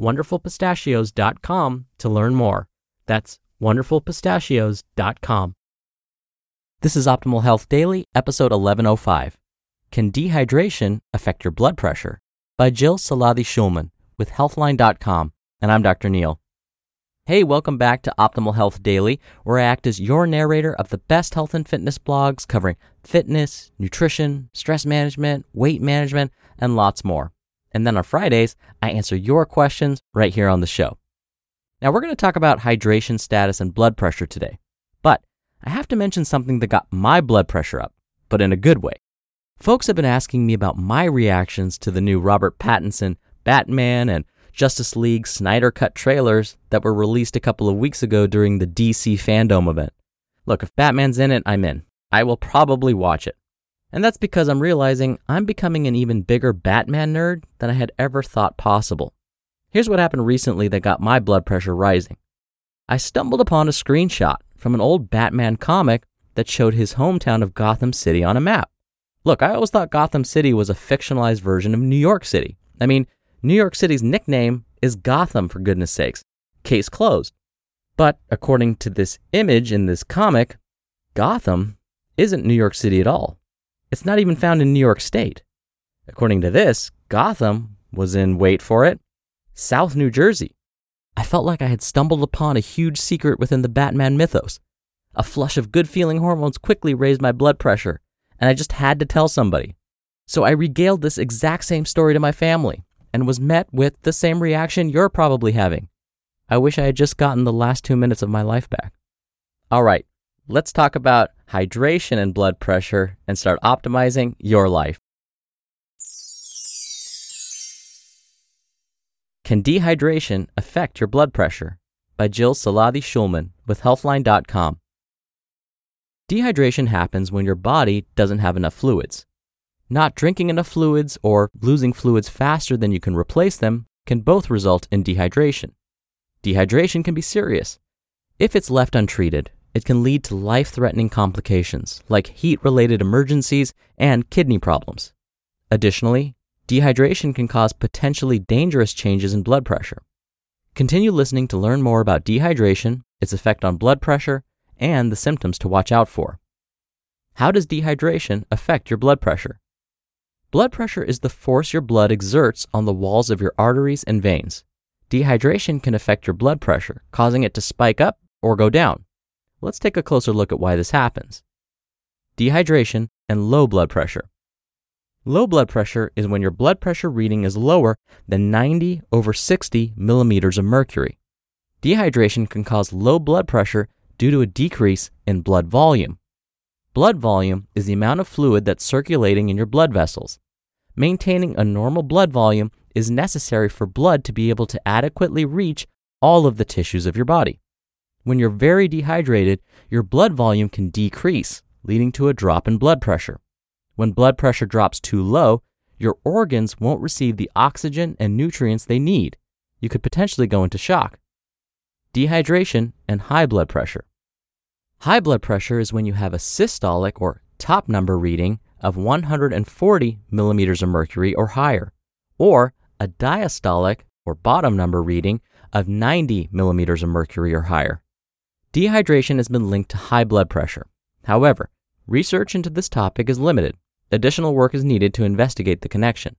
wonderfulpistachios.com to learn more. That's wonderfulpistachios.com. This is Optimal Health Daily, episode 1105. Can dehydration affect your blood pressure? By Jill Seladi-Schulman with Healthline.com. And I'm Dr. Neal. Hey, welcome back to Optimal Health Daily, where I act as your narrator of the best health and fitness blogs covering fitness, nutrition, stress management, weight management, and lots more. And then on Fridays, I answer your questions right here on the show. Now, we're going to talk about hydration status and blood pressure today. But I have to mention something that got my blood pressure up, but in a good way. Folks have been asking me about my reactions to the new Robert Pattinson Batman and Justice League Snyder Cut trailers that were released a couple of weeks ago during the DC Fandom event. Look, if Batman's in it, I'm in. I will probably watch it. And that's because I'm realizing I'm becoming an even bigger Batman nerd than I had ever thought possible. Here's what happened recently that got my blood pressure rising. I stumbled upon a screenshot from an old Batman comic that showed his hometown of Gotham City on a map. Look, I always thought Gotham City was a fictionalized version of New York City. I mean, New York City's nickname is Gotham, for goodness sakes. Case closed. But according to this image in this comic, Gotham isn't New York City at all. It's not even found in New York State. According to this, Gotham was in, wait for it, South New Jersey. I felt like I had stumbled upon a huge secret within the Batman mythos. A flush of good feeling hormones quickly raised my blood pressure, and I just had to tell somebody. So I regaled this exact same story to my family, and was met with the same reaction you're probably having. I wish I had just gotten the last two minutes of my life back. All right, let's talk about hydration and blood pressure and start optimizing your life. Can dehydration affect your blood pressure? By Jill Seladi-Schulman with Healthline.com. Dehydration happens when your body doesn't have enough fluids. Not drinking enough fluids or losing fluids faster than you can replace them can both result in dehydration. Dehydration can be serious. If it's left untreated, it can lead to life threatening complications like heat related emergencies and kidney problems. Additionally, dehydration can cause potentially dangerous changes in blood pressure. Continue listening to learn more about dehydration, its effect on blood pressure, and the symptoms to watch out for. How does dehydration affect your blood pressure? Blood pressure is the force your blood exerts on the walls of your arteries and veins. Dehydration can affect your blood pressure, causing it to spike up or go down. Let's take a closer look at why this happens. Dehydration and low blood pressure. Low blood pressure is when your blood pressure reading is lower than 90 over 60 millimeters of mercury. Dehydration can cause low blood pressure due to a decrease in blood volume. Blood volume is the amount of fluid that's circulating in your blood vessels. Maintaining a normal blood volume is necessary for blood to be able to adequately reach all of the tissues of your body. When you're very dehydrated, your blood volume can decrease, leading to a drop in blood pressure. When blood pressure drops too low, your organs won't receive the oxygen and nutrients they need. You could potentially go into shock. Dehydration and high blood pressure. High blood pressure is when you have a systolic or top number reading of 140 millimeters of mercury or higher, or a diastolic or bottom number reading of 90 millimeters of mercury or higher. Dehydration has been linked to high blood pressure. However, research into this topic is limited. Additional work is needed to investigate the connection.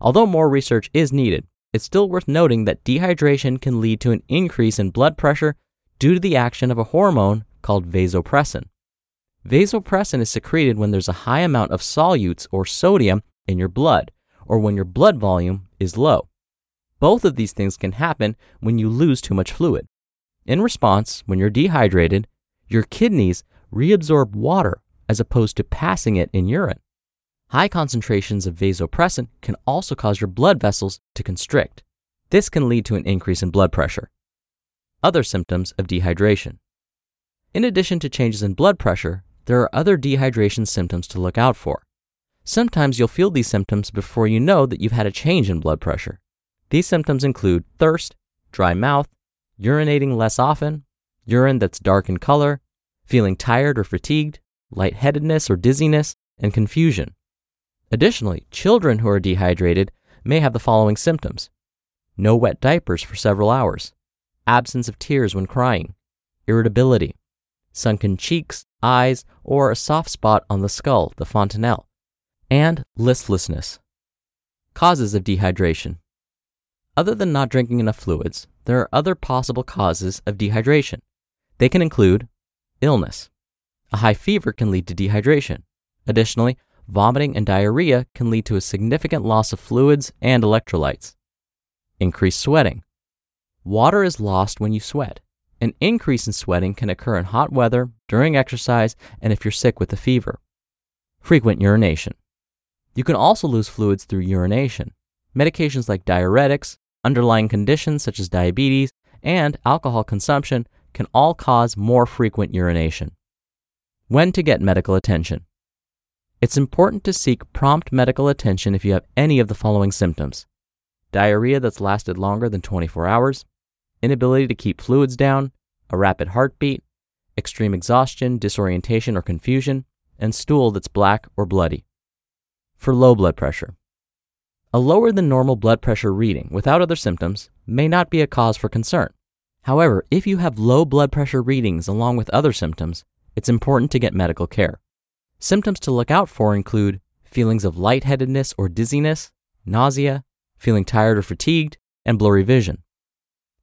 Although more research is needed, it's still worth noting that dehydration can lead to an increase in blood pressure due to the action of a hormone called vasopressin. Vasopressin is secreted when there's a high amount of solutes or sodium in your blood, or when your blood volume is low. Both of these things can happen when you lose too much fluid. In response, when you're dehydrated, your kidneys reabsorb water as opposed to passing it in urine. High concentrations of vasopressin can also cause your blood vessels to constrict. This can lead to an increase in blood pressure. Other symptoms of dehydration. In addition to changes in blood pressure, there are other dehydration symptoms to look out for. Sometimes you'll feel these symptoms before you know that you've had a change in blood pressure. These symptoms include thirst, dry mouth, urinating less often, urine that's dark in color, feeling tired or fatigued, lightheadedness or dizziness, and confusion. Additionally, children who are dehydrated may have the following symptoms no wet diapers for several hours, absence of tears when crying, irritability, sunken cheeks, eyes, or a soft spot on the skull, the fontanelle, and listlessness. Causes of dehydration. Other than not drinking enough fluids, there are other possible causes of dehydration. They can include illness. A high fever can lead to dehydration. Additionally, vomiting and diarrhea can lead to a significant loss of fluids and electrolytes. Increased sweating. Water is lost when you sweat. An increase in sweating can occur in hot weather, during exercise, and if you're sick with a fever. Frequent urination. You can also lose fluids through urination. Medications like diuretics, underlying conditions such as diabetes, and alcohol consumption can all cause more frequent urination. When to get medical attention. It's important to seek prompt medical attention if you have any of the following symptoms diarrhea that's lasted longer than 24 hours, inability to keep fluids down, a rapid heartbeat, extreme exhaustion, disorientation, or confusion, and stool that's black or bloody. For low blood pressure, a lower than normal blood pressure reading without other symptoms may not be a cause for concern. However, if you have low blood pressure readings along with other symptoms, it's important to get medical care. Symptoms to look out for include feelings of lightheadedness or dizziness, nausea, feeling tired or fatigued, and blurry vision.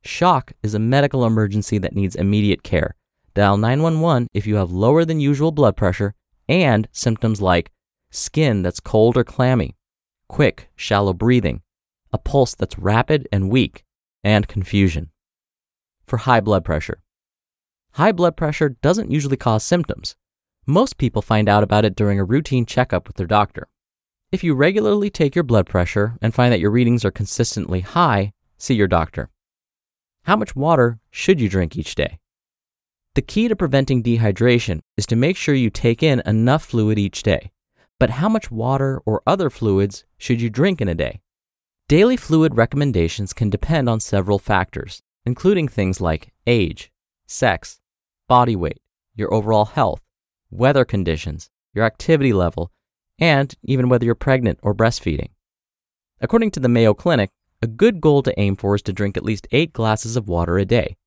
Shock is a medical emergency that needs immediate care. Dial 911 if you have lower than usual blood pressure and symptoms like skin that's cold or clammy, quick, shallow breathing, a pulse that's rapid and weak, and confusion. For high blood pressure. High blood pressure doesn't usually cause symptoms. Most people find out about it during a routine checkup with their doctor. If you regularly take your blood pressure and find that your readings are consistently high, see your doctor. How much water should you drink each day? The key to preventing dehydration is to make sure you take in enough fluid each day. But how much water or other fluids should you drink in a day? Daily fluid recommendations can depend on several factors, including things like age, sex, body weight, your overall health, weather conditions, your activity level, and even whether you're pregnant or breastfeeding. According to the Mayo Clinic, a good goal to aim for is to drink at least eight glasses of water a day.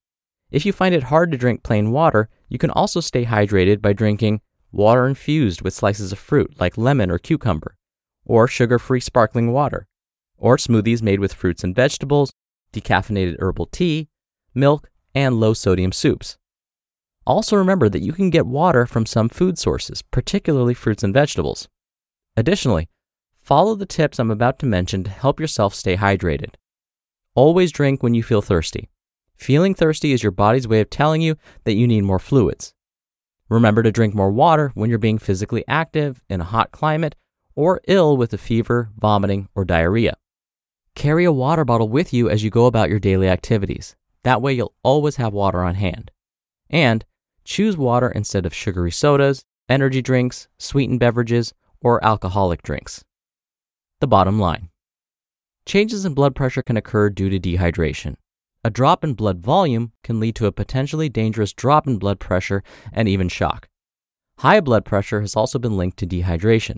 If you find it hard to drink plain water, you can also stay hydrated by drinking water infused with slices of fruit like lemon or cucumber, or sugar free sparkling water, or smoothies made with fruits and vegetables, decaffeinated herbal tea, milk, and low sodium soups. Also, remember that you can get water from some food sources, particularly fruits and vegetables. Additionally, follow the tips I'm about to mention to help yourself stay hydrated. Always drink when you feel thirsty. Feeling thirsty is your body's way of telling you that you need more fluids. Remember to drink more water when you're being physically active in a hot climate or ill with a fever, vomiting, or diarrhea. Carry a water bottle with you as you go about your daily activities. That way, you'll always have water on hand. And choose water instead of sugary sodas, energy drinks, sweetened beverages, or alcoholic drinks. The bottom line changes in blood pressure can occur due to dehydration. A drop in blood volume can lead to a potentially dangerous drop in blood pressure and even shock. High blood pressure has also been linked to dehydration,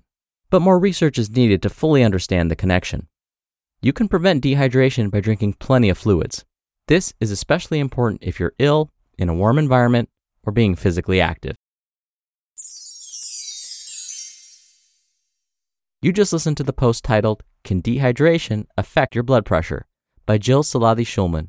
but more research is needed to fully understand the connection. You can prevent dehydration by drinking plenty of fluids. This is especially important if you're ill, in a warm environment, or being physically active. You just listened to the post titled, Can Dehydration Affect Your Blood Pressure? by Jill Seladi-Schulman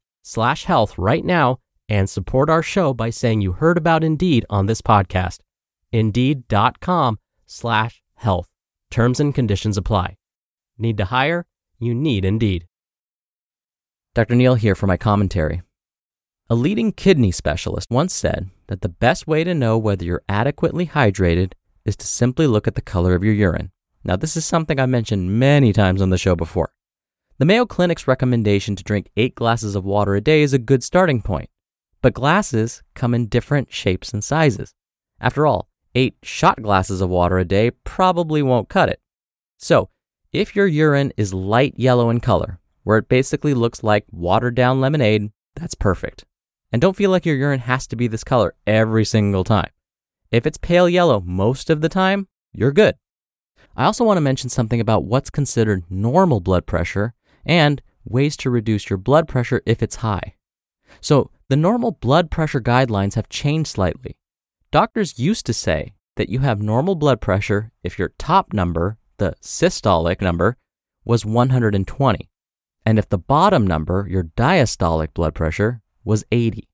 slash health right now and support our show by saying you heard about Indeed on this podcast. Indeed.com slash health. Terms and conditions apply. Need to hire? You need Indeed. Dr. Neal here for my commentary. A leading kidney specialist once said that the best way to know whether you're adequately hydrated is to simply look at the color of your urine. Now, this is something I mentioned many times on the show before. The Mayo Clinic's recommendation to drink eight glasses of water a day is a good starting point, but glasses come in different shapes and sizes. After all, eight shot glasses of water a day probably won't cut it. So, if your urine is light yellow in color, where it basically looks like watered down lemonade, that's perfect. And don't feel like your urine has to be this color every single time. If it's pale yellow most of the time, you're good. I also want to mention something about what's considered normal blood pressure and ways to reduce your blood pressure if it's high. So, the normal blood pressure guidelines have changed slightly. Doctors used to say that you have normal blood pressure if your top number, the systolic number, was 120, and if the bottom number, your diastolic blood pressure, was 80.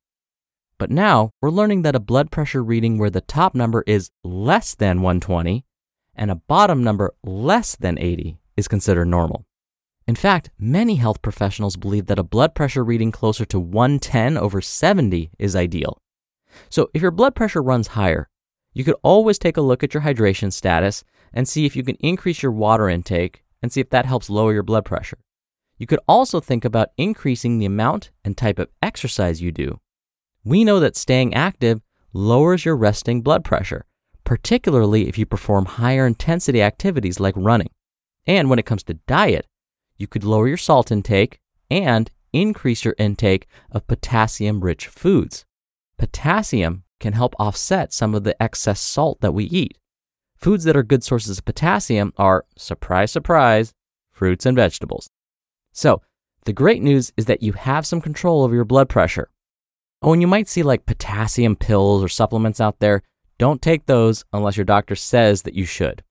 But now we're learning that a blood pressure reading where the top number is less than 120 and a bottom number less than 80 is considered normal. In fact, many health professionals believe that a blood pressure reading closer to 110 over 70 is ideal. So, if your blood pressure runs higher, you could always take a look at your hydration status and see if you can increase your water intake and see if that helps lower your blood pressure. You could also think about increasing the amount and type of exercise you do. We know that staying active lowers your resting blood pressure, particularly if you perform higher intensity activities like running. And when it comes to diet, you could lower your salt intake and increase your intake of potassium rich foods. Potassium can help offset some of the excess salt that we eat. Foods that are good sources of potassium are, surprise, surprise, fruits and vegetables. So, the great news is that you have some control over your blood pressure. Oh, and you might see like potassium pills or supplements out there. Don't take those unless your doctor says that you should.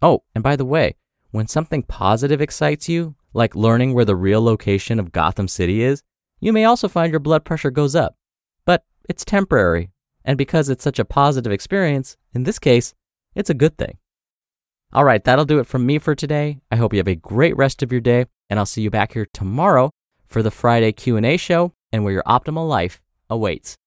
Oh, and by the way, when something positive excites you, like learning where the real location of Gotham City is, you may also find your blood pressure goes up. But it's temporary, and because it's such a positive experience, in this case, it's a good thing. All right, that'll do it from me for today. I hope you have a great rest of your day, and I'll see you back here tomorrow for the Friday Q&A show and where your optimal life awaits.